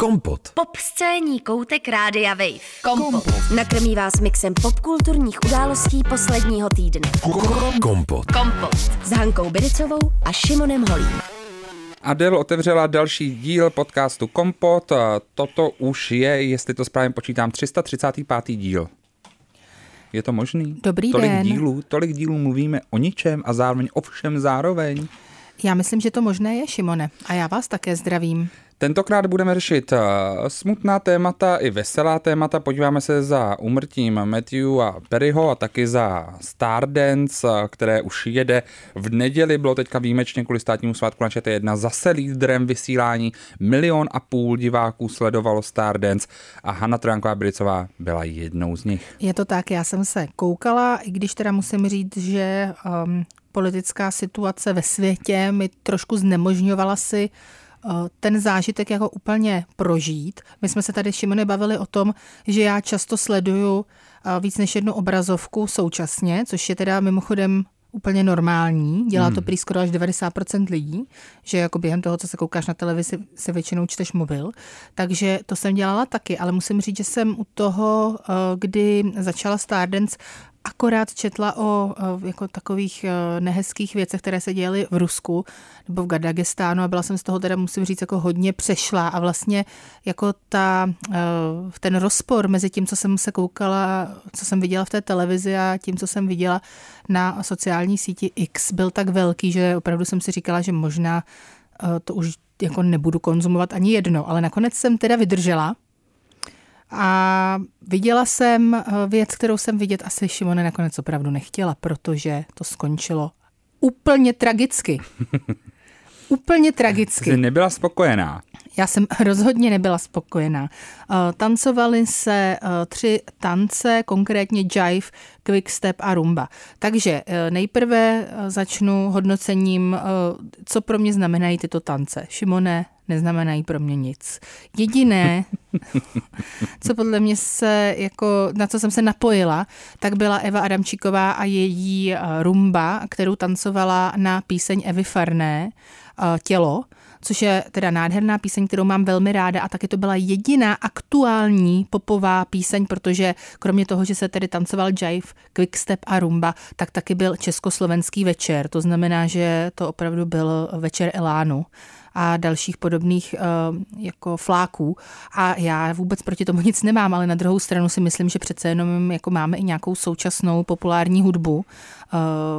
Kompot. Pop scéní koutek Rádia Wave. Kompot. Nakrmí vás mixem popkulturních událostí posledního týdne. Kompot. Kompot. S Hankou Bericovou a Šimonem Holím. Adele otevřela další díl podcastu Kompot. Toto už je, jestli to správně počítám, 335. díl. Je to možný? Dobrý tolik den. dílů, tolik dílů mluvíme o ničem a zároveň o všem zároveň. Já myslím, že to možné je, Šimone. A já vás také zdravím. Tentokrát budeme řešit eh, smutná témata i veselá témata. Podíváme se za umrtím Matthew a Perryho a taky za Stardance, eh, které už jede v neděli. Bylo teďka výjimečně kvůli státnímu svátku na ČT1 zase lídrem vysílání. Milion a půl diváků sledovalo Stardance a Hanna Trojánková Bricová byla jednou z nich. Je to tak, já jsem se koukala, i když teda musím říct, že um, politická situace ve světě mi trošku znemožňovala si uh, ten zážitek jako úplně prožít. My jsme se tady, Šimone, bavili o tom, že já často sleduju uh, víc než jednu obrazovku současně, což je teda mimochodem úplně normální. Dělá to prý skoro až 90% lidí, že jako během toho, co se koukáš na televizi, se většinou čteš mobil. Takže to jsem dělala taky, ale musím říct, že jsem u toho, eh, kdy začala Stardance, akorát četla o jako takových eh, nehezkých věcech, které se děly v Rusku nebo v Dagestánu a byla jsem z toho teda, musím říct, jako hodně přešla a vlastně jako ta, eh, ten rozpor mezi tím, co jsem se koukala, co jsem viděla v té televizi a tím, co jsem viděla na sociální síti X, byl tak velký, že opravdu jsem si říkala, že možná eh, to už jako nebudu konzumovat ani jedno, ale nakonec jsem teda vydržela a viděla jsem eh, věc, kterou jsem vidět asi Šimone nakonec opravdu nechtěla, protože to skončilo úplně tragicky. Úplně Jsi tragicky. nebyla spokojená. Já jsem rozhodně nebyla spokojená. Eh, Tancovaly se eh, tři tance, konkrétně jive, quickstep a rumba. Takže eh, nejprve začnu hodnocením, co pro mě znamenají tyto tance. Šimone, neznamenají pro mě nic. Jediné, co podle mě se, jako, na co jsem se napojila, tak byla Eva Adamčíková a její rumba, kterou tancovala na píseň Evy Farné, Tělo, což je teda nádherná píseň, kterou mám velmi ráda a taky to byla jediná aktuální popová píseň, protože kromě toho, že se tedy tancoval jive, quickstep a rumba, tak taky byl československý večer. To znamená, že to opravdu byl večer Elánu a dalších podobných uh, jako fláků. A já vůbec proti tomu nic nemám, ale na druhou stranu si myslím, že přece jenom jako máme i nějakou současnou populární hudbu uh,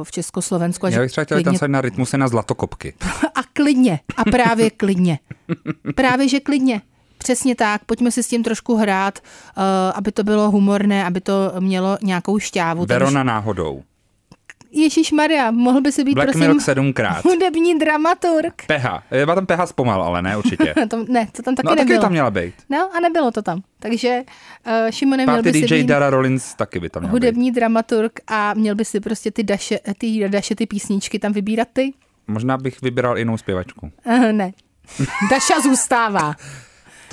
v Československu. A Já bych třeba chtěla klidně- tancovat na rytmuse na zlatokopky. a klidně. A právě klidně. Právě, že klidně. Přesně tak, pojďme si s tím trošku hrát, uh, aby to bylo humorné, aby to mělo nějakou šťávu. Verona náhodou. Ježíš Maria, mohl by si být, Black prosím, Milk sedmkrát. hudební dramaturg. Peha. Byla tam Peha zpomal, ale ne určitě. To, ne, to tam taky No a taky nebylo. tam měla být. No a nebylo to tam. Takže uh, Šimone měl Party by si DJ být Dara Rollins taky by tam být. hudební dramaturg a měl by si prostě ty daše, ty daše, ty písničky tam vybírat ty? Možná bych vybral jinou zpěvačku. Uh, ne. Daša zůstává.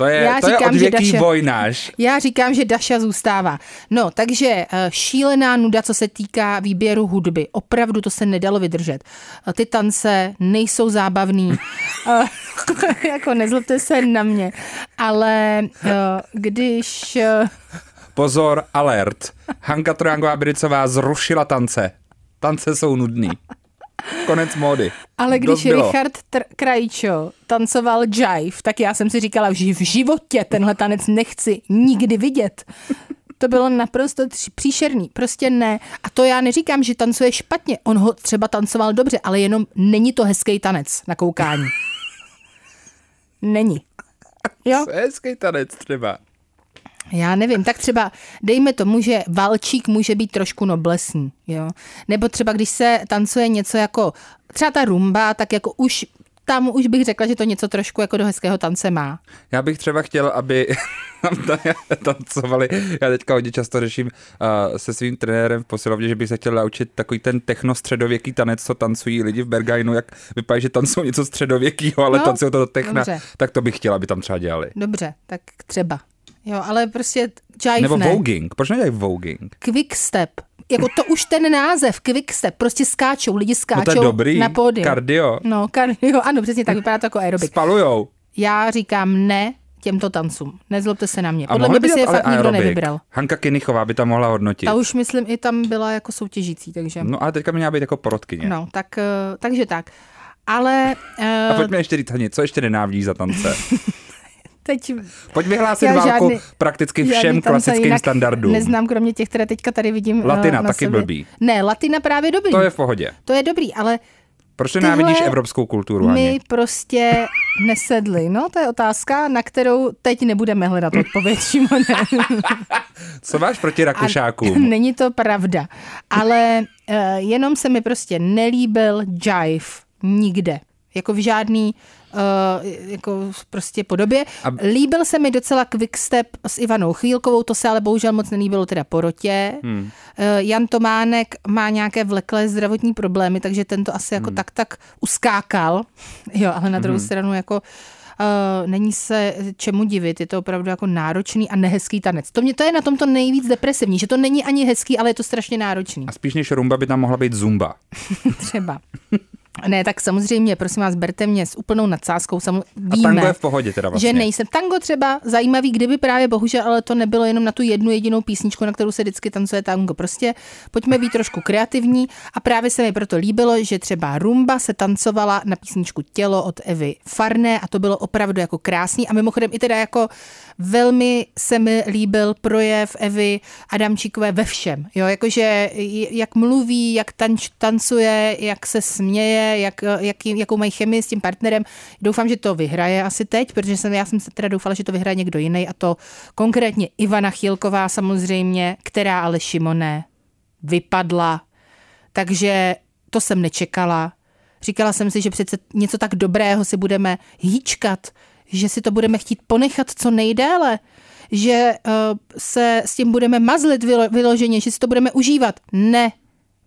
To je, Já to je říkám, že odvěký Daša- vojnáš. Já říkám, že Daša zůstává. No, takže eh, šílená nuda, co se týká výběru hudby. Opravdu to se nedalo vydržet. Eh, Ty tance nejsou zábavný. Eh, jako nezlobte se na mě. Ale když... Pozor, alert. Hanka Trojánková Bricová zrušila tance. Tance jsou nudný. Konec módy. Ale Dost když bylo. Richard Tr- Krajčo tancoval jive, tak já jsem si říkala, že v životě tenhle tanec nechci nikdy vidět. To bylo naprosto tři- příšerný. Prostě ne. A to já neříkám, že tancuje špatně. On ho třeba tancoval dobře, ale jenom není to hezký tanec na koukání. Není. Jo? Hezký tanec třeba. Já nevím, tak třeba dejme tomu, že valčík může být trošku noblesní, jo. Nebo třeba když se tancuje něco jako, třeba ta rumba, tak jako už tam už bych řekla, že to něco trošku jako do hezkého tance má. Já bych třeba chtěl, aby tam tancovali. Já teďka hodně často řeším uh, se svým trenérem v posilovně, že bych se chtěl naučit takový ten techno-středověký tanec, co tancují lidi v Bergajnu, jak vypadá, že tancují něco středověkého, ale No, tancují to do techna. dobře. Tak to bych chtěl, aby tam třeba dělali. Dobře, tak třeba. Jo, ale prostě jive Nebo ne. voging. Proč nedělají voging? Quickstep. Jako to už ten název, quickstep, prostě skáčou, lidi skáčou No to je dobrý. na pódium. Kardio. No, kardio, ano, přesně tak, vypadá to jako aerobik. Spalujou. Já říkám ne, těmto tancům. Nezlobte se na mě. A Podle mě by si je fakt nikdo aerobik. nevybral. Hanka Kinichová by tam mohla hodnotit. Ta už myslím i tam byla jako soutěžící, takže No ale teďka měla být jako porotkyně. no, tak, eh, takže tak. Ale A eh, pojďme ještě říct, co ještě nenávidíš za tance? teď Pojď vyhlásit Já válku žádný- prakticky všem klasickým standardům. Neznám, kromě těch, které teďka tady vidím. eh, Latina na taky sobě. blbý. Ne, latina právě dobrý. To je v pohodě. to je dobrý, ale Proč Tyhle nenávidíš evropskou kulturu, my Hani? prostě nesedli. No, to je otázka, na kterou teď nebudeme hledat odpověď, Šimone. Co máš proti Rakušákům? Není to pravda. Ale uh, jenom se mi prostě nelíbil jive nikde. Jako v žádný uh, jako prostě podobě. A-. Líbil se mi docela quickstep s Ivanou Chvílkovou, to se ale bohužel moc nelíbilo teda porotě. Hmm. Uh, Jan Tománek má nějaké vleklé zdravotní problémy, takže tento asi jako hmm. tak tak uskákal. Jo, ale na druhou hmm. stranu jako Uh, není se čemu divit, je to opravdu jako náročný a nehezký tanec. To, mě, to je na tom to nejvíc depresivní, že to není ani hezký, ale je to strašně náročný. A spíš než rumba by tam mohla být zumba. Třeba. Ne, tak samozřejmě, prosím vás, berte mě s úplnou nadsázkou. Samo, A víme, tango je v pohodě teda vlastně. že nejsem. Tango třeba zajímavý, kdyby právě bohužel, ale to nebylo jenom na tu jednu jedinou písničku, na kterou se vždycky tancuje tango. Prostě pojďme být trošku kreativní a právě se mi proto líbilo, že třeba rumba se tancovala na písničku Tělo od Evy Farné a to bylo opravdu jako krásný a mimochodem i teda jako velmi se mi líbil projev Evy Adamčíkové ve všem. Jo, jakože jak mluví, jak tanč, tancuje, jak se směje, jak, jak, jakou mají chemii s tím partnerem. Doufám, že to vyhraje asi teď, protože jsem, já jsem se teda doufala, že to vyhraje někdo jiný a to konkrétně Ivana Chýlková samozřejmě, která ale Šimone vypadla. Takže to jsem nečekala. Říkala jsem si, že přece něco tak dobrého si budeme hýčkat, že si to budeme chtít ponechat co nejdéle, že uh, se s tím budeme mazlit vylo- vyloženě, že si to budeme užívat. Ne,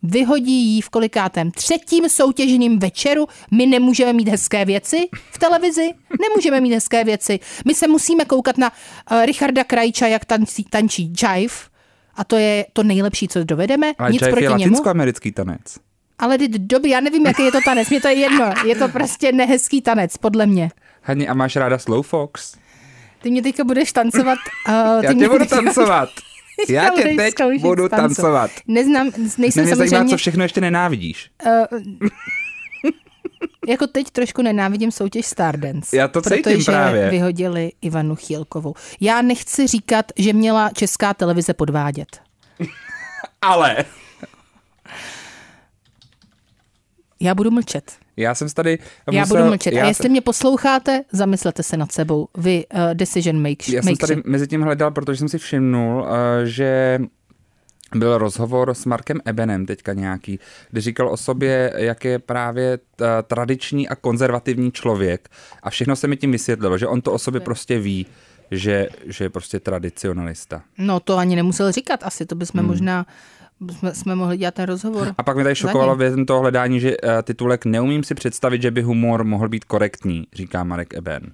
vyhodí jí v kolikátém třetím soutěžním večeru. My nemůžeme mít hezké věci v televizi, nemůžeme mít hezké věci. My se musíme koukat na uh, Richarda Krajča, jak tancí, tančí jive, a to je to nejlepší, co dovedeme. Ale Nic jive proti je němu. latinsko-americký tanec. Ale dobrý, já nevím, jaký je to tanec, mě to je jedno. Je to prostě nehezký tanec, podle mě. Hani, a máš ráda slow fox? Ty mě teďka budeš tancovat. Uh, Já tě budu tancovat. Já tě teď budu tancovat. tancovat. Neznám, nejsem Mě zajímá, samozřejmě... co všechno ještě nenávidíš. Uh, jako teď trošku nenávidím soutěž Stardance. Já to cítím protože právě. vyhodili Ivanu Chýlkovou. Já nechci říkat, že měla česká televize podvádět. Ale Já budu mlčet. Já jsem tady Já musel, budu mlčet. Já A jestli mě posloucháte, zamyslete se nad sebou. Vy uh, decision make, Já jsem tady mezi tím hledal, protože jsem si všimnul, eh, že byl rozhovor s Markem Ebenem teďka nějaký, kde říkal o sobě, jak je právě ta tradiční a konzervativní člověk. A všechno se mi tím vysvětlilo, že on to o sobě prostě ví, že, že je prostě tradicionalista. No to ani nemusel říkat asi, to bychom hmm. možná jsme, jsme mohli dělat ten rozhovor. A pak mě tady šokovalo během toho hledání, že eh, titulek Neumím si představit, že by humor mohl být korektní, říká Marek Eben.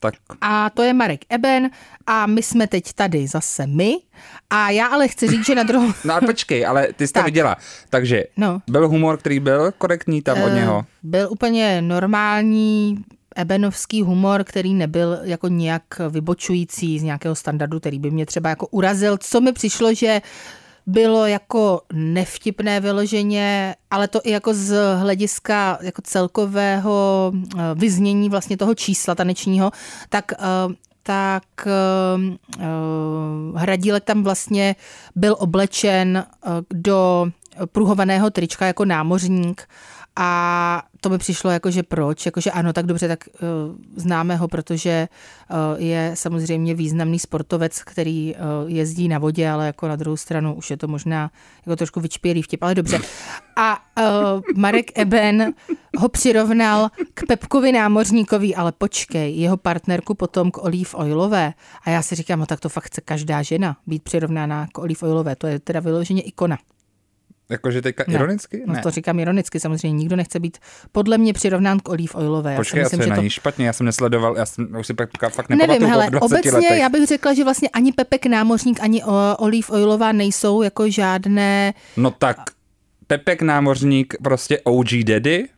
Tak A to je Marek Eben a my jsme teď tady zase my. A já ale chci říct, že na druhou... No a počkej, ale ty jsi to Tak. viděla. Takže No. byl humor, který byl korektní tam od Eh, něho. Byl úplně normální ebenovský humor, který nebyl jako nějak vybočující z nějakého standardu, který by mě třeba jako urazil. Co mi přišlo, že bylo jako nevtipné vyloženě, ale to i jako z hlediska jako celkového eh, vyznění vlastně toho čísla tanečního, tak eh, tak uh, Hradílek tam vlastně byl oblečen do pruhovaného trička jako námořník a to mi přišlo jako, že proč, jakože ano, tak dobře, tak uh, známe ho, protože uh, je samozřejmě významný sportovec, který uh, jezdí na vodě, ale jako na druhou stranu už je to možná jako trošku vyčpělý vtip, ale dobře. A uh, Marek Eben ho přirovnal k Pepkovi námořníkovi, ale počkej, jeho partnerku potom k Olive Oilové. A já si říkám, no tak to fakt chce každá žena být přirovnána k Olive Oilové, to je teda vyloženě ikona. Jakože teďka Ne. ironicky? No ne. to říkám ironicky, samozřejmě nikdo nechce být podle mě přirovnán k Olive Oilové. Já si Počkej, a co myslím, je na to... ní špatně? Já jsem nesledoval, já jsem už si pak fakt Nevím, nepamatuju hele, po 20 obecně letech. já bych řekla, že vlastně ani Pepek Námořník, ani o, Olive Oilová nejsou jako žádné... No tak, Pepek námořník, prostě OG daddy?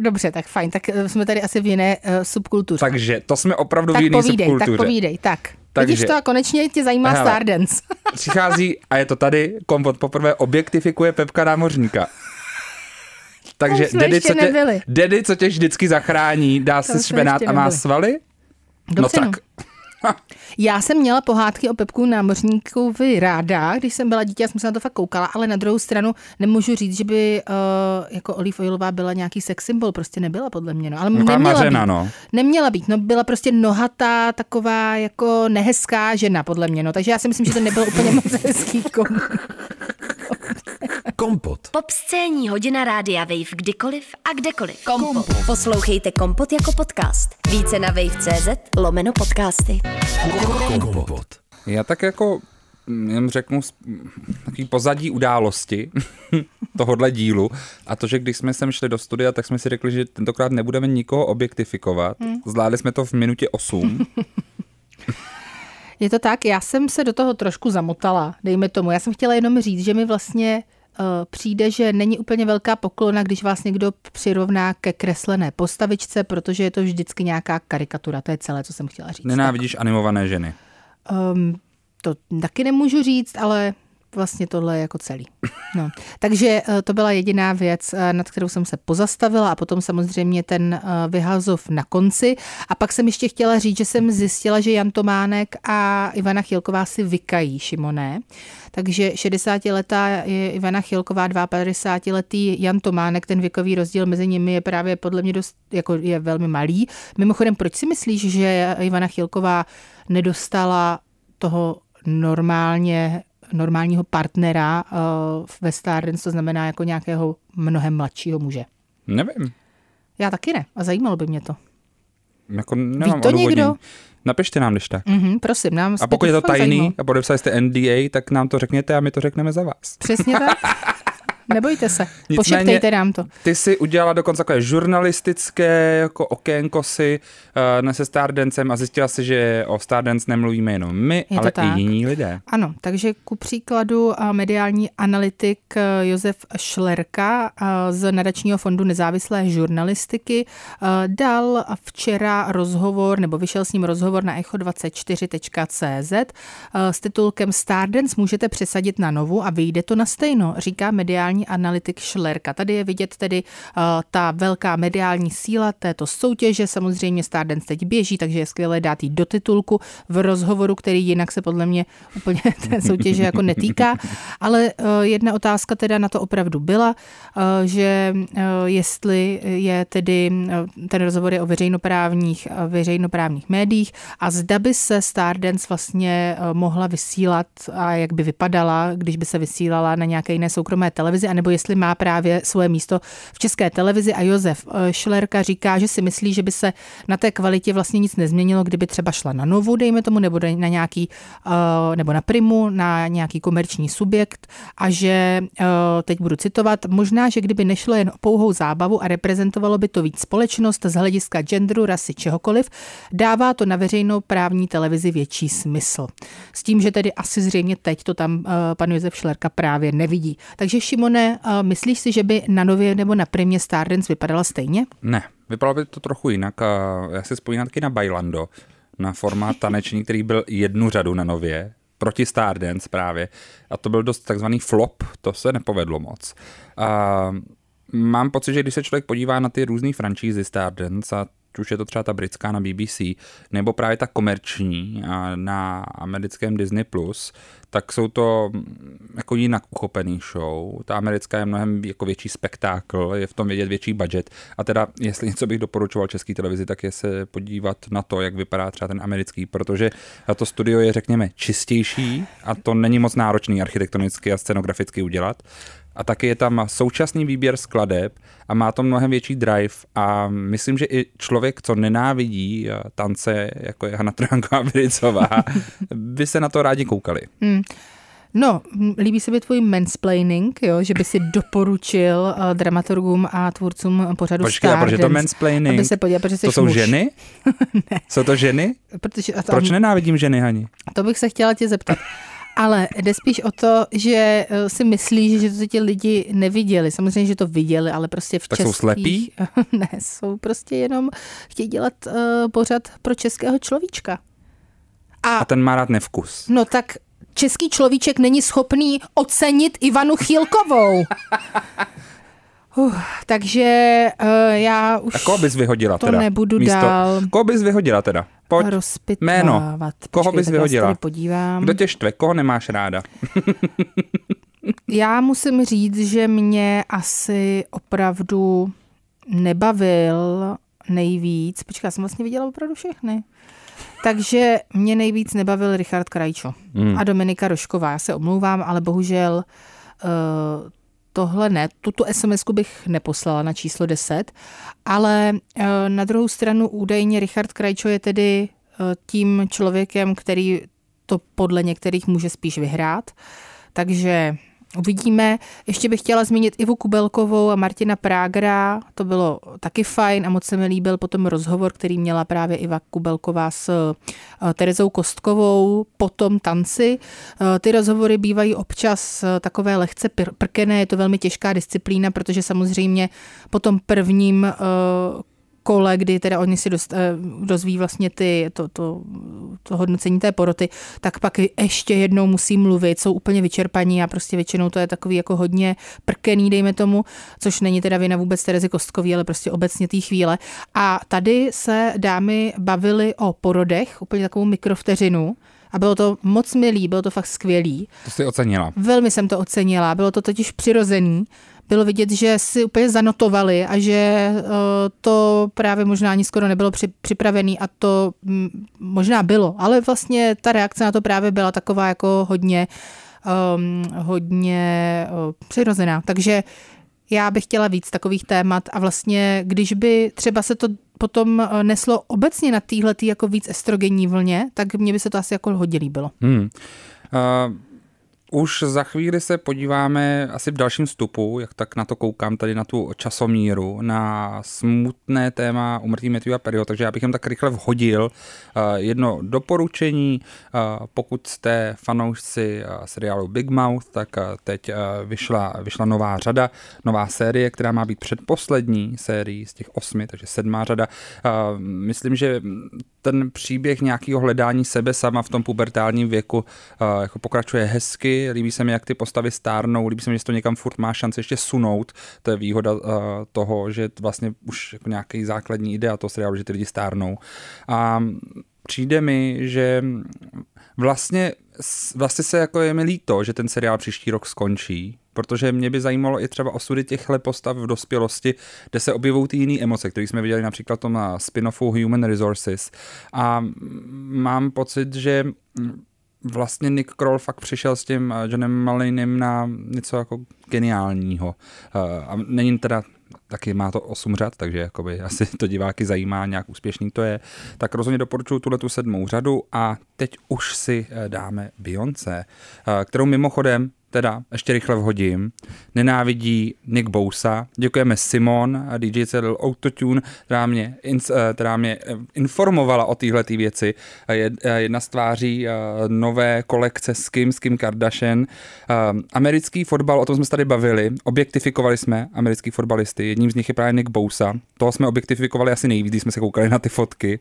Dobře, tak fajn, tak eh, jsme tady asi v jiné uh, subkultuře. Takže to jsme opravdu tak v jiné povídej, subkultuře. tak povídej, tak. Takže- Vidíš to a konečně tě zajímá Hele. Stardance. Přichází a je to tady, kompot poprvé objektifikuje Pepka námořníka. Takže ještě co, tě. Daddy, co tě vždycky zachrání, dá se jsme špenát a má svaly? Dobře, no tak, Já jsem měla pohádky o Pepku námořníkovi ráda, když jsem byla dítě, já jsem se na to fakt koukala, ale na druhou stranu nemůžu říct, že by uh, jako Olive Oilová byla nějaký sex symbol, prostě nebyla podle mě. No. Ale Taková neměla mařena, být. no. Neměla být, no byla prostě nohatá, taková jako nehezká žena podle mě, no. Takže já si myslím, že to nebyl úplně moc hezký kom. Kompot. Pop scéní hodina rádia Wave kdykoliv a kdekoliv. Kompot. Poslouchejte Kompot jako podcast. Více na wave.cz lomeno podcasty. Kompot. Já tak jako mm, jen řeknu takový pozadí události tohohle dílu a to, že když jsme sem šli do studia, tak jsme si řekli, že tentokrát nebudeme nikoho objektifikovat. Zvládli jsme to v minutě 8. Je to tak, já jsem se do toho trošku zamotala, dejme tomu. Já jsem chtěla jenom říct, že mi vlastně přijde, že není úplně velká poklona, když vás někdo přirovná ke kreslené postavičce, protože je to vždycky nějaká karikatura. To je celé, co jsem chtěla říct. Nenávidíš animované ženy. Um, to taky nemůžu říct, ale vlastně tohle jako celý. No. Takže eh, to byla jediná věc, eh, nad kterou jsem se pozastavila a potom samozřejmě ten eh, vyhazov na konci. A pak jsem ještě chtěla říct, že jsem zjistila, že Jan Tománek a Ivana Chilková si vykají, Šimoné. Takže 60-letá je Ivana Chilková, 52-letý Jan Tománek, ten věkový rozdíl mezi nimi je právě podle mě dost, jako je velmi malý. Mimochodem, proč si myslíš, že Ivana Chilková nedostala toho normálně normálního partnera uh, ve Stardance, to znamená jako nějakého mnohem mladšího muže. Nevím. Já taky ne. A zajímalo by mě to. Jako nemám to odůvodnění. někdo? Napište nám, když tak. Mhm, prosím, nám A pokud je to tajný zajímalo. a podepsali jste NDA, tak nám to řekněte a my to řekneme za vás. Přesně tak. Nebojte se. Nicméně- Pošeptejte nám to. Ty si udělala dokonce takové žurnalistické jako okénko si uh, se Stardancem a zjistila si, že o Stardance nemluvíme jenom my, Je ale tak. i jiní lidé. Ano, takže ku příkladu a mediální analytik eh, Josef Šlerka eh, z nadačního fondu nezávislé žurnalistiky eh, dal včera rozhovor, nebo vyšel s ním rozhovor na echo24.cz eh, s titulkem Stardance můžete přesadit na novu a vyjde to na stejno, říká mediální analytik Šlerka. Tady je vidět tedy eh, ta velká mediální síla této soutěže. Samozřejmě Stardance teď běží, takže je skvělé dát jí do titulku v rozhovoru, který jinak se podle mě úplně té soutěže jako netýká. Ale eh, jedna otázka teda na to opravdu byla, eh, že jestli je tedy ten rozhovor je o veřejnoprávních, veřejnoprávních médiích a zda by se Stardance vlastně mohla vysílat a jak by vypadala, když by se vysílala na nějaké jiné soukromé televizi, anebo jestli má právě svoje místo v české televizi. A Josef eh, Šlerka říká, že si myslí, že by se na té kvalitě vlastně nic nezměnilo, kdyby třeba šla na novu, dejme tomu, nebo na nějaký, eh, nebo na primu, na nějaký komerční subjekt a že, eh, teď budu citovat, možná, že kdyby nešlo jen o pouhou zábavu a reprezentovalo by to víc společnost z hlediska genderu, rasy, čehokoliv, dává to na veřejnou právní televizi větší smysl. S tím, že tedy asi zřejmě teď to tam eh, pan Josef Šlerka právě nevidí. Takže Šimone, eh, myslíš si, že by na nově nebo na primě Stardance vypadala stejně? Ne, vypadalo by to trochu jinak. Já si vzpomínám taky na Bailando, na formát taneční, který byl jednu řadu na nově, proti Stardance právě. A to byl dost takzvaný flop, to se nepovedlo moc. A mám pocit, že když se člověk podívá na ty různé franšízy Stardance a už je to třeba ta britská na BBC, nebo právě ta komerční na americkém Disney+, tak jsou to mm, jako jinak uchopený show. Ta americká je mnohem jako větší spektákl, je v tom vědět větší budget. A teda, jestli něco bych doporučoval české televizi, tak je se podívat na to, jak vypadá třeba ten americký, protože to studio je, řekněme, čistější a to není moc náročný architektonicky a scenograficky udělat. A taky je tam současný výběr skladeb a má to mnohem větší drive a myslím, že i člověk, co nenávidí eh, tance, jako je Hana Tránková Bricová, by se na to rádi koukali. No, m, líbí se mi tvůj mansplaining, jo, že by si doporučil uh, dramaturgům a tvůrcům pořadu Počkej, proč je to mansplaining? Aby se podíval, protože To jsou muž. ženy? Jsou to ženy? Protože, a to, Proč nenávidím ženy, Hani? to bych se chtěla tě zeptat. Ale jde spíš o to, že eh, si myslí, že to ti lidi neviděli. Samozřejmě, že to viděli, ale prostě v Tak českých... jsou slepí? ne, jsou prostě jenom chtějí dělat uh, pořad pro českého človíčka. A, A ten má rád nevkus. no tak český človíček není schopný ocenit Ivanu Chýlkovou. Uh, takže uh, já už A koho bys vyhodila to teda? nebudu místo, dál Koho bys vyhodila teda? Pojď. rozpitvávat. Jméno. Koho Počkej, bys tak já se vyhodila? tady podívám. Kdo tě štve? Koho nemáš ráda? Já musím říct, že mě asi opravdu nebavil nejvíc. Počkej, já jsem vlastně viděla opravdu všechny. Takže mě nejvíc nebavil Richard Krajčo Hmm. a Dominika Rošková. Já se omlouvám, ale bohužel uh, tohle ne. Tuto sms bych neposlala na číslo 10, ale uh, na druhou stranu údajně Richard Krajčo je tedy uh, tím člověkem, který to podle některých může spíš vyhrát. Takže uvidíme. Ještě bych chtěla zmínit Ivu Kubelkovou a Martina Prágera. To bylo taky fajn a moc se mi líbil potom rozhovor, který měla právě Iva Kubelková s eh, Terezou Kostkovou po tom tanci. Eh, Ty rozhovory bývají občas eh, takové lehce pr- prkené, je to velmi těžká disciplína, protože samozřejmě po tom prvním kole, kdy teda oni si dost, eh, dozví vlastně ty, to, to, to hodnocení té poroty, tak pak ještě jednou musí mluvit, jsou úplně vyčerpaní a prostě většinou to je takový jako hodně prkený, dejme tomu, což není teda vina vůbec Terezy Kostkový, ale prostě obecně té chvíle. A tady se dámy bavily o porodech, úplně takovou mikrovteřinu, a bylo to moc milý, bylo to fakt skvělý. To jsi ocenila. Velmi jsem to ocenila, bylo to totiž přirozený. Bylo vidět, že si úplně zanotovali a že eh, to právě možná ani skoro nebylo při, připravený a to možná bylo, ale vlastně ta reakce na to právě byla taková jako hodně, um, hodně uh, přirozená. Takže já bych chtěla víc takových témat a vlastně, když by třeba se to potom eh, neslo obecně na téhle jako víc estrogenní vlně, tak mně by se to asi jako hodně líbilo. Hmm. Uh, už za chvíli se podíváme asi v dalším vstupu, jak tak na to koukám tady na tu časomíru, na smutné téma umrtí Matthewa Perryho, takže já bych jen tak rychle vhodil uh, jedno doporučení. Uh, pokud jste fanoušci uh, seriálu Big Mouth, tak teď vyšla, vyšla nová řada, nová série, která má být předposlední sérií z těch osmi, takže sedmá řada. Myslím, že ten příběh nějakého hledání sebe sama v tom pubertálním věku jako pokračuje hezky, líbí se mi, jak ty postavy stárnou, líbí se mi, že to někam furt má šanci ještě sunout, to je výhoda uh, toho, že vlastně už jako nějaký základní idea toho seriálu, že ty lidi stárnou. A přijde mi, že vlastně, vlastně se jako je mi líto, že ten seriál příští rok skončí, protože mě by zajímalo i třeba osudy těchhle postav v dospělosti, kde se objevují ty jiné emoce, které jsme viděli například tom na spin-offu Human Resources. A mám pocit, že vlastně Nick Kroll fakt přišel s tím Johnem Malinem na něco jako geniálního. A není teda taky má to 8 řad, takže jakoby asi to diváky zajímá, nějak úspěšný to je. Tak rozhodně doporučuji tuhle tu sedmou řadu a teď už si dáme Beyoncé, kterou mimochodem teda ještě rychle vhodím, nenávidí Nick Bousa. Děkujeme Simon, DJ Cedil Autotune, která mě, která mě informovala o téhle věci. Jedna z tváří nové kolekce s Kim, s Kim Kardashian. Americký fotbal, o tom jsme se tady bavili, objektifikovali jsme americký fotbalisty. Jedním z nich je právě Nick Bousa. Toho jsme objektifikovali asi nejvíc, když jsme se koukali na ty fotky.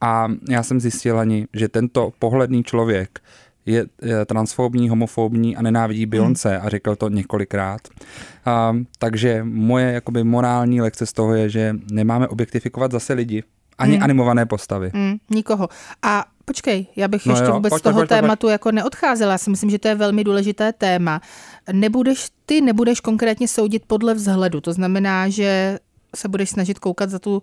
A já jsem zjistil ani, že tento pohledný člověk je transfobní, homofobní a nenávidí Beyoncé hmm. a řekl to několikrát. A, takže moje jakoby morální lekce z toho je, že nemáme objektifikovat zase lidi, ani hmm. animované postavy. Hmm, nikoho. A počkej, já bych no ještě jo, vůbec z toho pojď, tématu pojď. jako neodcházela. Já si myslím, že to je velmi důležité téma. Nebudeš, ty nebudeš konkrétně soudit podle vzhledu. To znamená, že se budeš snažit koukat za tu uh,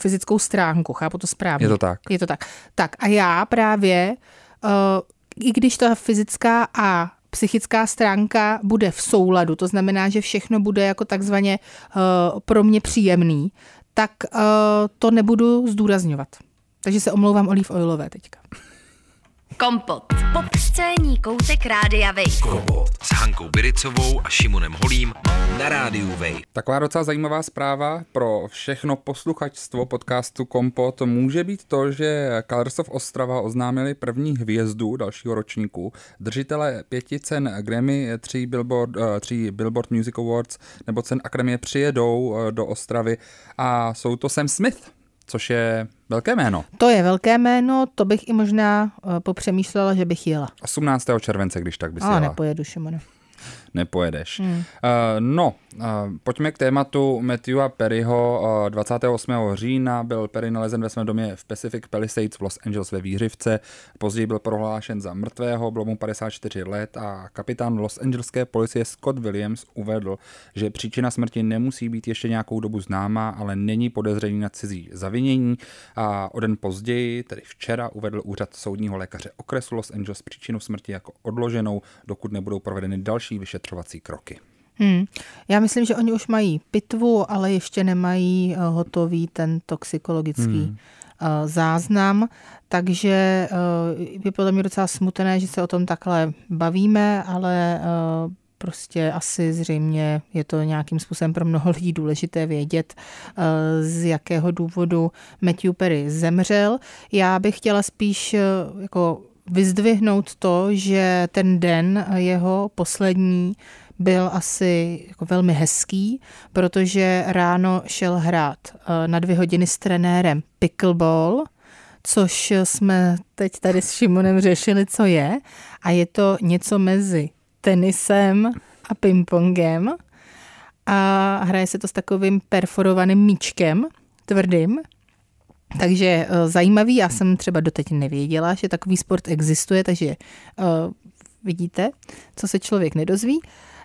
fyzickou stránku. Chápu to správně? Je to tak. Je to tak. Tak a já právě uh, i když ta fyzická a psychická stránka bude v souladu, to znamená, že všechno bude jako takzvaně uh, pro mě příjemný, tak uh, to nebudu zdůrazňovat. Takže se omlouvám Olive Oilové teďka. Kompot. Pop scéní koutek Rádia Wave. Kompot s Hankou Biricovou a Šimonem Holím na rádiu Wave. Taková docela zajímavá zpráva pro všechno posluchačstvo podcastu Kompot může být to, že Colors of Ostrava oznámili první hvězdu dalšího ročníku. Držitele pěti cen Grammy, tří Billboard, uh, tří Billboard Music Awards nebo cen Akademie přijedou uh, do Ostravy a jsou to Sam Smith, což je velké jméno. To je velké jméno, to bych i možná uh, popřemýšlela, že bych jela. 18. července, když tak bys Ale jela. nepojedu, Šimone. Nepojedeš. Hmm. Uh, no, uh, pojďme k tématu Matthewa Perryho. Uh, 28. října byl Perry nalezen ve svém domě v Pacific Palisades v Los Angeles ve Výřivce. Později byl prohlášen za mrtvého, bylo mu 54 let a kapitán Los Angeleské policie Scott Williams uvedl, že příčina smrti nemusí být ještě nějakou dobu známá, ale není podezření na cizí zavinění. A o den později, tedy včera, uvedl úřad soudního lékaře okresu Los Angeles příčinu smrti jako odloženou, dokud nebudou provedeny další vyšetřovací kroky. Hmm. Já myslím, že oni už mají pitvu, ale ještě nemají uh, hotový ten toxikologický hmm. uh, záznam, takže uh, je podle mě docela smutné, že se o tom takhle bavíme, ale prostě asi zřejmě je to nějakým způsobem pro mnoho lidí důležité vědět, z jakého důvodu Matthew Perry zemřel. Já bych chtěla spíš jako vyzdvihnout to, že ten den jeho poslední byl asi jako velmi hezký, protože ráno šel hrát eh, na dvě hodiny s trenérem pickleball, což jsme teď tady s Šimonem řešili, co je. A je to něco mezi tenisem a pingpongem. A hraje se to s takovým perforovaným míčkem, tvrdým. Takže eh, zajímavý, já jsem třeba doteď nevěděla, že takový sport existuje, takže uh, vidíte, co se člověk nedozví.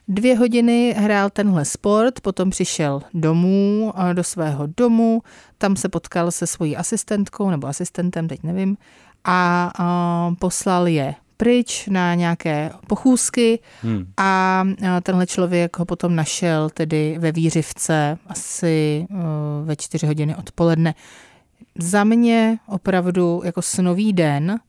Dvě hodiny hrál tenhle sport, potom přišel domů, do svého domu, tam se potkal se svojí asistentkou nebo asistentem, teď nevím, a, a poslal je pryč na nějaké pochůzky hmm. a tenhle člověk ho potom našel tedy ve Výřivce asi ve čtyři hodiny odpoledne. Za mě opravdu jako snový den,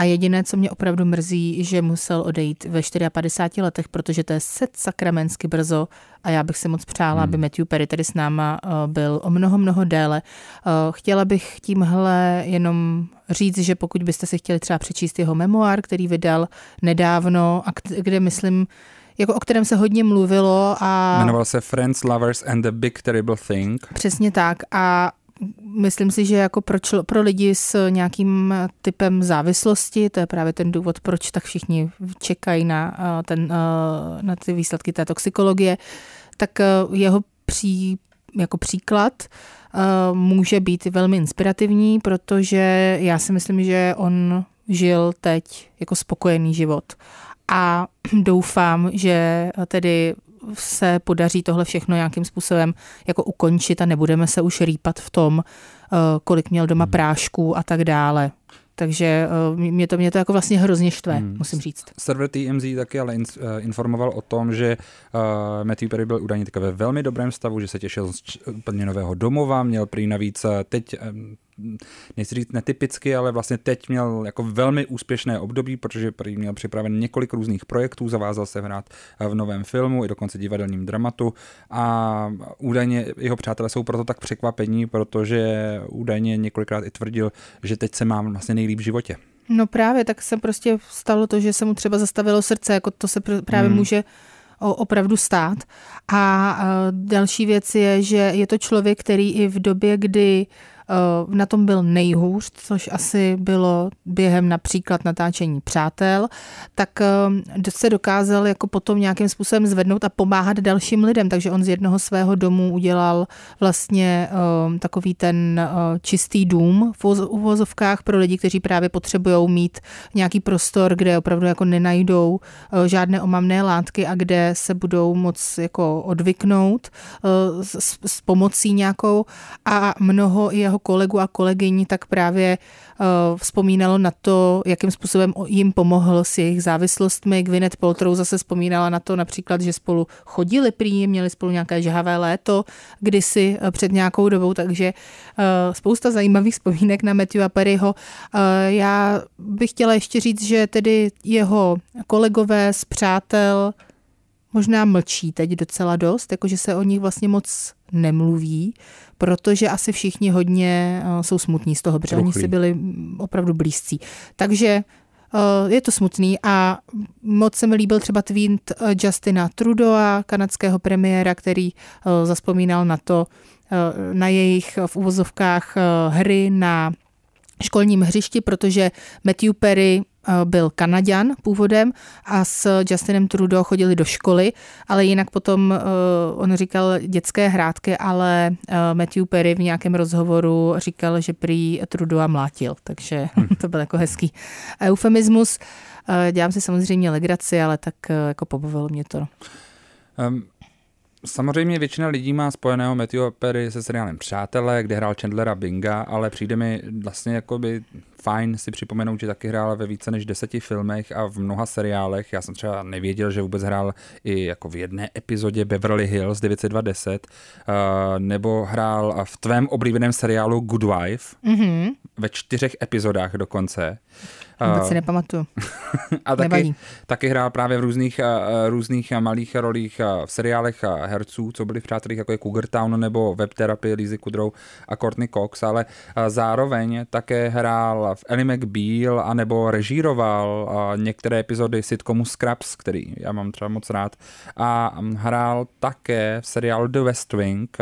a jediné, co mě opravdu mrzí, že musel odejít ve 54 letech, protože to je set sakramensky brzo a já bych si moc přála, hmm. aby Matthew Perry tady s náma eh, byl o mnoho, mnoho déle. Eh, chtěla bych tímhle jenom říct, že pokud byste si chtěli třeba přečíst jeho memoár, který vydal nedávno a kde myslím, jako o kterém se hodně mluvilo. A... Jmenoval se Friends, Lovers and the Big Terrible Thing. Přesně tak. A myslím si, že jako pro, člo, pro lidi s nějakým typem závislosti, to je právě ten důvod, proč tak všichni čekají na, eh, ten, eh, na ty výsledky té toxikologie, tak eh, jeho pří, jako příklad může být velmi inspirativní, protože já si myslím, že on žil teď jako spokojený život. A doufám, že tedy se podaří tohle všechno nějakým způsobem jako ukončit a nebudeme se už rýpat v tom, eh, kolik měl doma hmm. prášků a tak dále. Takže uh, mě to, mě to jako vlastně hrozně štve, hmm. musím říct. Server TMZ taky ale in, uh, informoval o tom, že uh, Matthew Perry byl údajně ve velmi dobrém stavu, že se těšil z úplně nového domova, měl prý navíc teď um, nechci říct netypicky, ale vlastně teď měl jako velmi úspěšné období, protože prý měl připraven několik různých projektů, zavázal se hrát v novém filmu i dokonce divadelním dramatu a údajně jeho přátelé jsou proto tak překvapení, protože údajně několikrát i tvrdil, že teď se mám vlastně nejlíp v životě. No právě, tak se prostě stalo to, že se mu třeba zastavilo srdce, jako to se právě hmm. může opravdu stát. A další věc je, že je to člověk, který i v době, kdy Eh, na tom byl nejhůř, což asi bylo během například natáčení Přátel, tak eh, se dokázal jako potom nějakým způsobem zvednout a pomáhat dalším lidem, takže on z jednoho svého domu udělal vlastně eh, takový ten čistý dům v uvozovkách pro lidi, kteří právě potřebují mít nějaký prostor, kde opravdu jako nenajdou žádné omamné látky a kde se budou moc jako odvyknout s, s pomocí nějakou. A mnoho jeho kolegu a kolegyň, tak právě uh, vzpomínalo na to, jakým způsobem jim pomohl s jejich závislostmi. Gwyneth Paltrow zase vzpomínala na to například, že spolu chodili prý, měli spolu nějaké žhavé léto kdysi uh, před nějakou dobou, takže uh, spousta zajímavých vzpomínek na Matthew a Perryho. Já bych chtěla ještě říct, že tedy jeho kolegové z přátel možná mlčí teď docela dost, jakože se o nich vlastně moc nemluví, protože asi všichni hodně uh, jsou smutní z toho, protože oni si byli opravdu blízcí. Takže uh, je to smutný a moc se mi líbil třeba tweet uh, Justina Trudeau, kanadského premiéra, který zaspomínal na to, na jejich v uvozovkách hry na školním hřišti, protože Matthew Perry eh, byl Kanaďan původem a s Justinem Trudeau chodili do školy, ale jinak potom uh, on říkal dětské hrátky, ale uh, Matthew Perry v nějakém rozhovoru říkal, že prý Trudeau mlátil, takže hmm. to byl jako hezký eufemismus. Dělám si samozřejmě legraci, ale tak jako pobavilo mě to. Um, Samozřejmě většina lidí má spojeného Matthew Perry se seriálem Přátelé, kde hrál Chandlera Binga, ale přijde mi vlastně jakoby fajn si připomenout, že taky hrál ve více než deseti filmech a v mnoha seriálech. Já jsem třeba nevěděl, že vůbec hrál i jako v jedné epizodě Beverly Hills 920, uh, nebo hrál v tvém oblíbeném seriálu Good Wife mm-hmm. ve čtyřech epizodách dokonce. Vůbec si nepamatuju. a taky, taky hrál právě v různých, různých malých rolích v seriálech herců, co byli v přátelích, jako je Cougar Town nebo Web Therapy, Lizzy Kudrow a Courtney Cox, ale zároveň také hrál v Ellie McBeal a nebo režíroval některé epizody sitcomu Scraps, který já mám třeba moc rád, a hrál také v seriálu The West Wing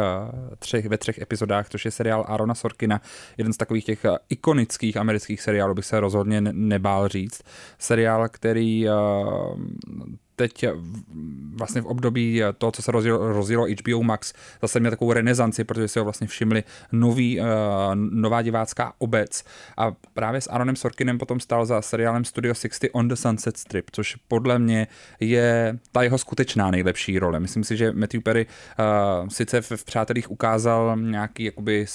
třech, ve třech epizodách, což je seriál Arona Sorkina, jeden z takových těch ikonických amerických seriálů, bych se rozhodně nebál říct. Seriál, který teď vlastně v období toho, co se rozjelo, HBO Max, zase měl takovou renesanci, protože si ho vlastně všimli nový, uh, nová divácká obec a právě s Aaronem Sorkinem potom stál za seriálem Studio 60 on the Sunset Strip, což podle mě je ta jeho skutečná nejlepší role. Myslím si, že Matthew Perry uh, sice v, Přátelích ukázal nějaký jakoby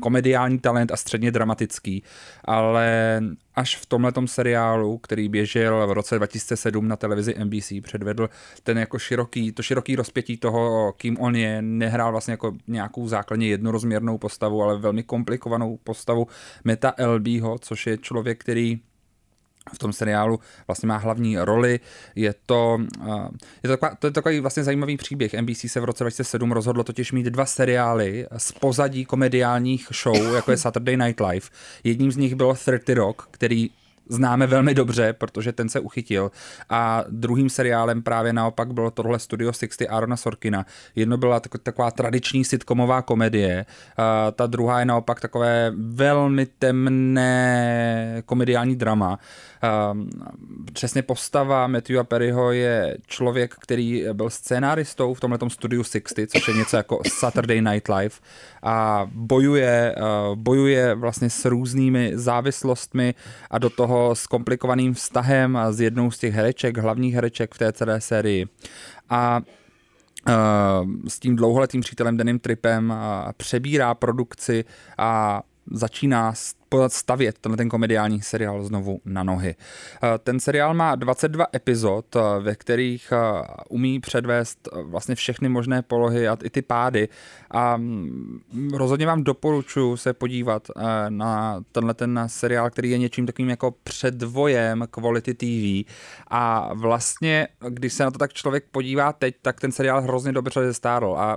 komediální talent a středně dramatický, ale až v tomhle seriálu, který běžel v roce 2007 na televizi NBC, předvedl ten jako široký, to široký rozpětí toho, kým on je, nehrál vlastně jako nějakou základně jednorozměrnou postavu, ale velmi komplikovanou postavu Meta LBho, což je člověk, který v tom seriálu vlastně má hlavní roli. Je to, je to, taková, to je takový vlastně zajímavý příběh. NBC se v roce 2007 rozhodlo totiž mít dva seriály z pozadí komediálních show, jako je Saturday Night Live. Jedním z nich bylo 30 Rock, který známe velmi dobře, protože ten se uchytil. A druhým seriálem právě naopak bylo tohle Studio 60 Arona Sorkina. Jedno byla taková tradiční sitcomová komedie, a ta druhá je naopak takové velmi temné komediální drama. Um, přesně postava Matthewa Perryho je člověk, který byl scénáristou v tomhle studiu 60, což je něco jako Saturday Night Live a bojuje, bojuje vlastně s různými závislostmi a do toho s komplikovaným vztahem a s jednou z těch hereček, hlavních hereček v té celé sérii. A Uh, s tím dlouholetým přítelem Denim Tripem přebírá produkci a začíná stavět tenhle ten komediální seriál znovu na nohy. Eh, ten seriál má 22 epizod, eh, ve kterých eh, umí předvést vlastně všechny možné polohy a i ty pády. A mm, rozhodně vám doporučuji se podívat na tenhle ten seriál, který je něčím takovým jako předvojem Quality TV a vlastně, když se na to tak člověk podívá teď, tak ten seriál hrozně dobře zestárl. A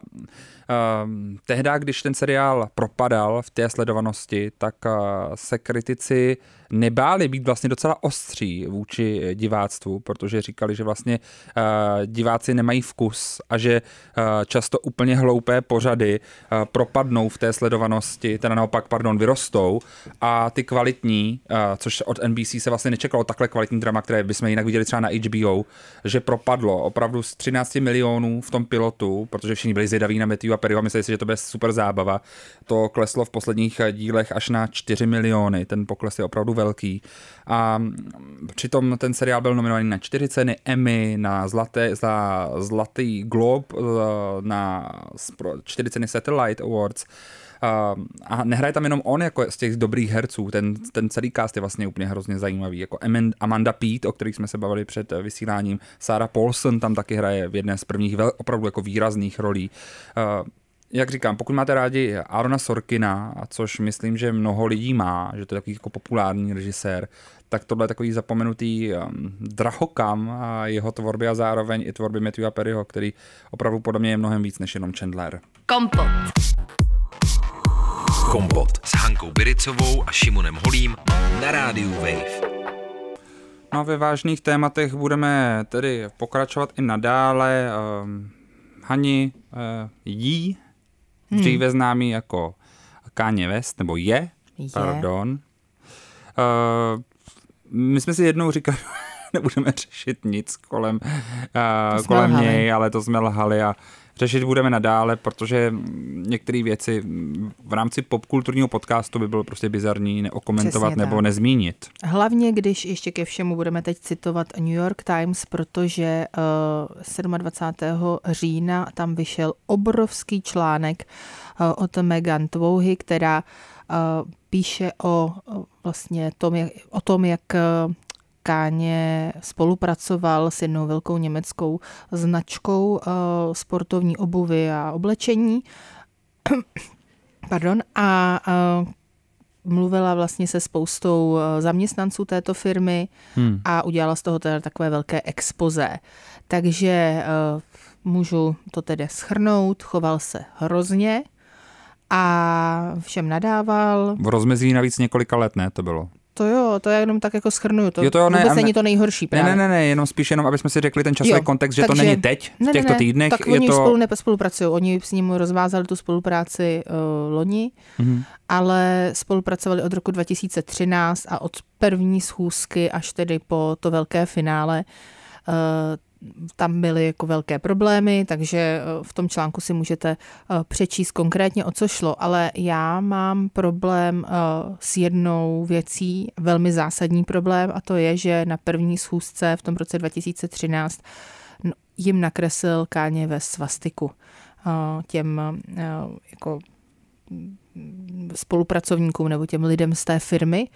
uh, tehdy, když ten seriál propadal v té sledovanosti, tak uh, se kritici nebáli být vlastně docela ostří vůči diváctvu, protože říkali, že vlastně uh, diváci nemají vkus a že uh, často úplně hloupé pořady propadnou v té sledovanosti, teda naopak, pardon, vyrostou. A ty kvalitní, což od NBC se vlastně nečekalo takhle kvalitní drama, které bychom jinak viděli třeba na HBO, že propadlo opravdu z 13 milionů v tom pilotu, protože všichni byli zvědaví na Matthew a Perryho mysleli si, že to bude super zábava. To kleslo v posledních dílech až na 4 miliony. Ten pokles je opravdu velký. A přitom ten seriál byl nominovaný na čtyři ceny Emmy, na zlaté, za Zlatý Globe, na čtyři ceny Satellite Awards a nehraje tam jenom on jako z těch dobrých herců, ten, ten celý cast je vlastně úplně hrozně zajímavý, jako Amanda Pete, o kterých jsme se bavili před eh, vysíláním, Sarah Paulson tam taky hraje v jedné z prvních vel, opravdu jako výrazných rolí. Jak říkám, pokud máte rádi Arona Sorkina, což myslím, že mnoho lidí má, že to je takový jako populární režisér, tak tohle je takový zapomenutý um, drahokam a jeho tvorby a zároveň i tvorby Matthewa Perryho, který opravdu podle mě je mnohem víc než jenom Chandler. Kompot. Kompot s Hankou Biricovou a Šimonem Holím na rádiu Wave. No a ve vážných tématech budeme tedy pokračovat i nadále. Um, Hani uh, jí, hmm. dříve známý jako Kanye West, nebo je, je. pardon. Uh, my jsme si jednou říkali, nebudeme řešit nic kolem, uh, kolem něj, ale to jsme lhali a řešit budeme nadále, protože některé věci v rámci popkulturního podcastu by bylo prostě bizarní neokomentovat nebo nezmínit. Hlavně, když ještě ke všemu budeme teď citovat New York Times, protože uh, 27. října tam vyšel obrovský článek uh, od Megan Twouhy, která uh, píše o, vlastně tom, jak, o tom, jak Káně spolupracoval s jednou velkou německou značkou uh, sportovní obuvy a oblečení. Pardon. A uh, mluvila vlastně se spoustou zaměstnanců této firmy hmm. a udělala z toho teda takové velké expoze. Takže můžu to tedy schrnout, choval se hrozně, a všem nadával. V rozmezí navíc několika let, ne, to bylo? To jo, to já jenom tak jako schrnuju. To, jo, to ne, vůbec ne, není to nejhorší právě. Ne, ne, ne, jenom spíš jenom, aby jsme si řekli ten časový jo, kontext, že takže, to není teď, v těchto ne, ne, týdnech. Tak je oni to... spolu nespolupracují. Oni s ním rozvázali tu spolupráci uh, loni, mm-hmm. ale spolupracovali od roku 2013 a od první schůzky až tedy po to velké finále uh, tam byly jako velké problémy, takže eh, v tom článku si můžete eh, přečíst konkrétně, o co šlo, ale já mám problém eh, s jednou věcí, velmi zásadní problém a to je, že na první schůzce v tom roce 2013 jim nakreslil Káně ve svastiku těm jako mm, spolupracovníkům nebo těm lidem z té firmy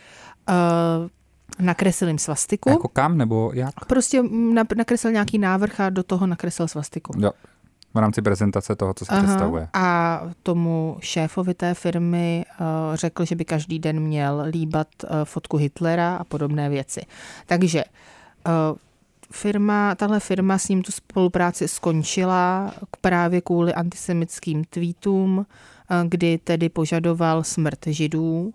Nakreslil jim svastiku. Jako kam nebo jak? Prostě nakreslil nějaký návrh a do toho nakreslil svastiku. Jo. V rámci prezentace toho, co se Aha, představuje. A tomu šéfovi té firmy uh, řekl, že by každý den měl líbat uh, fotku Hitlera a podobné věci. Takže uh, firma, tahle firma s ním tu spolupráci skončila právě kvůli antisemickým tweetům, kdy tedy požadoval smrt židů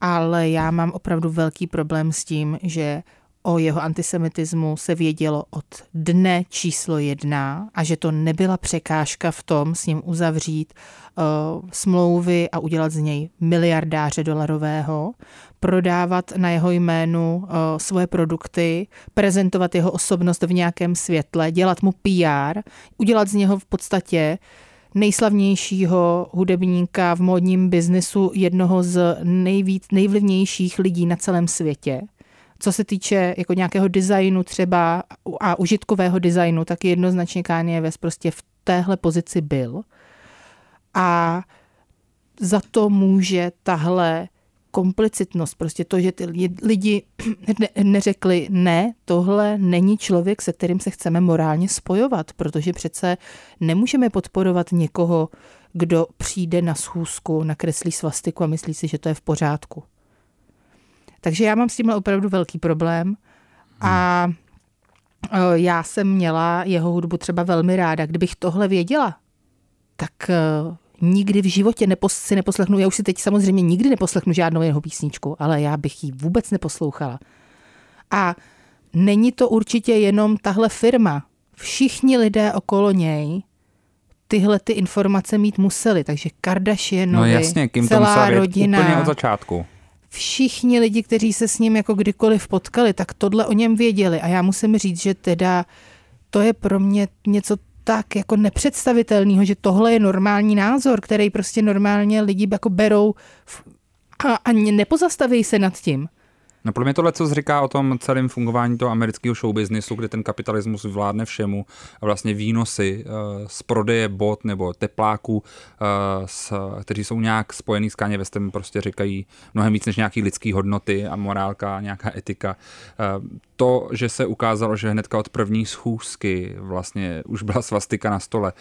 ale já mám opravdu velký problém s tím, že o jeho antisemitismu se vědělo od dne číslo jedna a že to nebyla překážka v tom s ním uzavřít uh, smlouvy a udělat z něj miliardáře dolarového, prodávat na jeho jménu uh, svoje produkty, prezentovat jeho osobnost v nějakém světle, dělat mu PR, udělat z něho v podstatě nejslavnějšího hudebníka v módním biznesu, jednoho z nejvíc, nejvlivnějších lidí na celém světě. Co se týče jako nějakého designu třeba a užitkového designu, tak jednoznačně Kanye West prostě v téhle pozici byl. A za to může tahle komplicitnost, prostě to, že ty lidi neřekli ne, tohle není člověk, se kterým se chceme morálně spojovat, protože přece nemůžeme podporovat někoho, kdo přijde na schůzku, nakreslí svastiku a myslí si, že to je v pořádku. Takže já mám s tímhle opravdu velký problém a e, já jsem měla jeho hudbu třeba velmi ráda. Kdybych tohle věděla, tak e, nikdy v životě nepos, si neposlechnu, já už si teď samozřejmě nikdy neposlechnu žádnou jeho písničku, ale já bych ji vůbec neposlouchala. A není to určitě jenom tahle firma. Všichni lidé okolo něj tyhle ty informace mít museli, takže Kardashianovi, no jasně, Kim celá rodina, úplně od začátku. Všichni lidi, kteří se s ním jako kdykoliv potkali, tak tohle o něm věděli. A já musím říct, že teda to je pro mě něco tak jako nepředstavitelného, že tohle je normální názor, který prostě normálně lidi jako berou a ani nepozastaví se nad tím. No pro mě tohle, co říká o tom celém fungování toho amerického showbiznisu, kde ten kapitalismus vládne všemu a vlastně výnosy uh, z prodeje bot nebo tepláků, s, kteří jsou nějak spojený s Kanye Westem, prostě říkají mnohem víc než nějaký lidský hodnoty a morálka, nějaká etika. Uh, to, že se ukázalo, že hnedka od první schůzky vlastně už byla svastika na stole,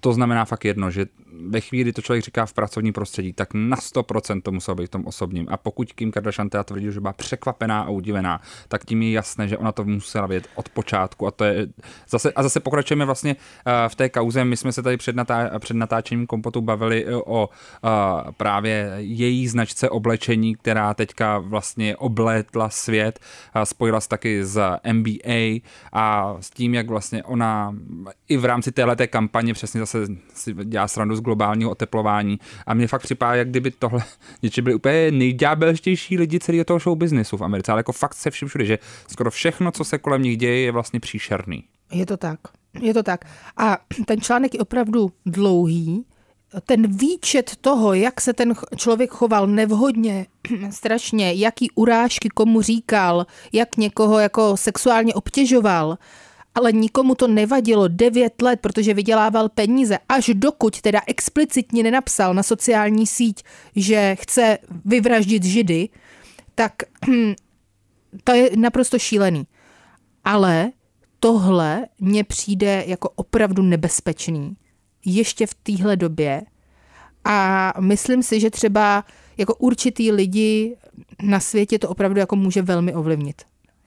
to znamená fakt jedno, že ve chvíli, kdy to člověk říká v pracovním prostředí, tak na 100% to muselo být v tom osobním. A pokud Kim Kardashian teda tvrdí, že byla překvapená a udivená, tak tím je jasné, že ona to musela vědět od počátku. A, to je zase, a zase pokračujeme vlastně uh, v té kauze. My jsme se tady před, natá, před natáčením kompotu bavili eh, o uh, právě její značce oblečení, která teďka vlastně oblétla svět, spojila se taky z NBA a s tím, jak vlastně ona i v rámci téhleté kampaně přesně zase si dělá srandu z globálního oteplování. A mě fakt připadá, jak kdyby tohle něče byly úplně nejďábelštější lidi celého toho show businessu v Americe, ale jako fakt se vším všude, že skoro všechno, co se kolem nich děje, je vlastně příšerný. Je to tak. Je to tak. A ten článek je opravdu dlouhý. Ten výčet toho, jak se ten člověk choval nevhodně, strašně, jaký urážky komu říkal, jak někoho jako sexuálně obtěžoval, ale nikomu to nevadilo 9 let, protože vydělával peníze, až dokud teda explicitně nenapsal na sociální síť, že chce vyvraždit židy, tak to je naprosto šílený. Ale tohle mně přijde jako opravdu nebezpečný. Ještě v téhle době. A myslím si, že třeba jako určitý lidi na světě to opravdu jako může velmi ovlivnit.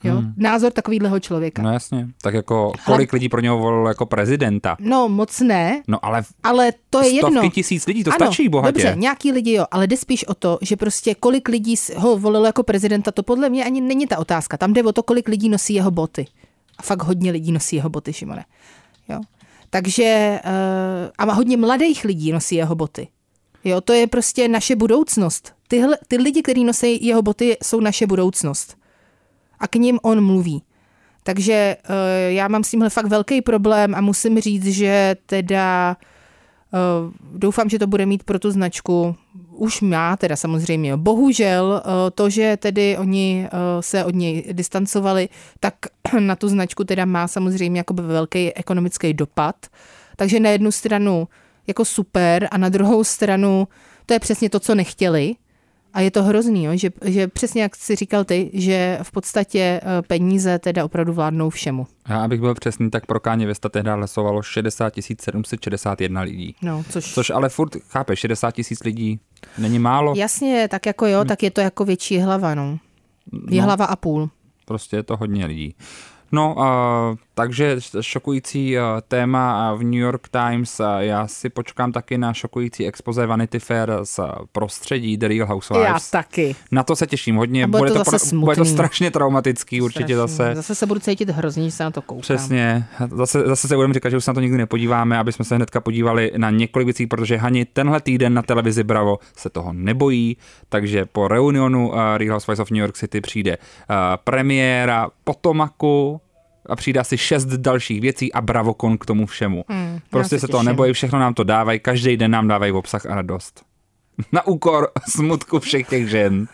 Jo? Hmm. Názor takovýhleho člověka. No jasně. Tak jako kolik ale... lidí pro něho volilo jako prezidenta? No moc ne. No ale, ale to je stovky jedno. tisíc lidí, to ano, stačí bohatě. Dobře, nějaký lidi jo, ale jde spíš o to, že prostě kolik lidí ho volilo jako prezidenta, to podle mě ani není ta otázka. Tam jde o to, kolik lidí nosí jeho boty. A fakt hodně lidí nosí jeho boty, Šimone. Jo. Takže uh, a hodně mladých lidí nosí jeho boty. Jo, to je prostě naše budoucnost. Tyhle, ty lidi, kteří nosí jeho boty, jsou naše budoucnost a k ním on mluví. Takže uh, já mám s tímhle fakt velký problém a musím říct, že teda uh, doufám, že to bude mít pro tu značku. Už má teda samozřejmě. Bohužel uh, to, že tedy oni se od něj distancovali, tak na tu značku teda má samozřejmě jako velký ekonomický dopad. Takže na jednu stranu jako super a na druhou stranu to je přesně to, co nechtěli, a je to hrozný, jo? Že, že přesně jak jsi říkal ty, že v podstatě eh, peníze teda opravdu vládnou všemu. Já, abych byl přesný, tak pro Káně Vesta tehdy hlasovalo 60 761 lidí. No, což... což ale furt, chápe, 60 tisíc lidí není málo. Jasně, tak jako jo, tak je to jako větší hlava, no. Je no, hlava a půl. Prostě je to hodně lidí. No, uh, takže šokující uh, téma v New York Times. Uh, já si počkám taky na šokující expoze Vanity Fair z prostředí The Real Housewives. Já taky. Na to se těším hodně. bude, bude, to, to pro, bude to strašně traumatický, strašně. určitě zase. Zase se budu cítit hrozně, že se na to koukám. Přesně. Zase, zase se budeme říkat, že už se na to nikdy nepodíváme, aby jsme se hnedka podívali na několik věcí, protože Hani tenhle týden na televizi Bravo se toho nebojí, takže po reunionu Real Housewives of New York City přijde premiéra Potomaku, a přijde asi šest dalších věcí a bravokon k tomu všemu. Hmm, prostě se to nebojí, všechno nám to dávají, každý den nám dávají obsah a radost. Na úkor smutku všech těch žen.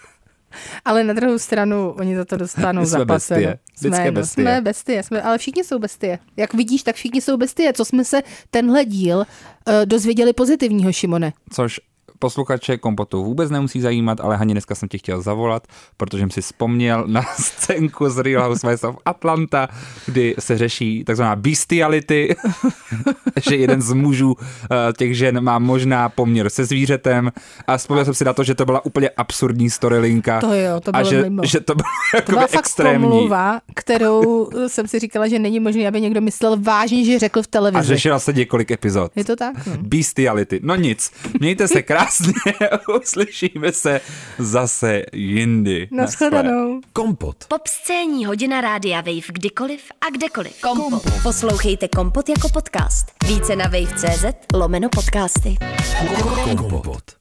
Ale na druhou stranu oni za to dostanou jsme bestie. Jsme, bestie. jsme bestie, jsme, ale všichni jsou bestie. Jak vidíš, tak všichni jsou bestie. Co jsme se tenhle díl uh, dozvěděli pozitivního, Šimone? Což posluchače kompotu vůbec nemusí zajímat, ale Hani dneska jsem tě chtěl zavolat, protože jsem si vzpomněl na scénku z Real Housewives of Atlanta, kdy se řeší takzvaná bestiality, že jeden z mužů eh, těch žen má možná poměr se zvířetem a vzpomněl jsem si na to, že to byla úplně absurdní storylinka. To jo, to bylo a že, mimo. že to bylo to byla extrémní. fakt pomluva, kterou jsem si říkala, že není možné, aby někdo myslel vážně, že řekl v televizi. A řešila se několik epizod. Je to tak? No. Bestiality. No nic, mějte se krásně krásně. Uslyšíme se zase jindy. Naschledanou. Kompot. Pop scéní hodina rádia Wave kdykoliv a kdekoliv. Kompot. Kompot. Poslouchejte Kompot jako podcast. Více na wave.cz lomeno podcasty. Kompot.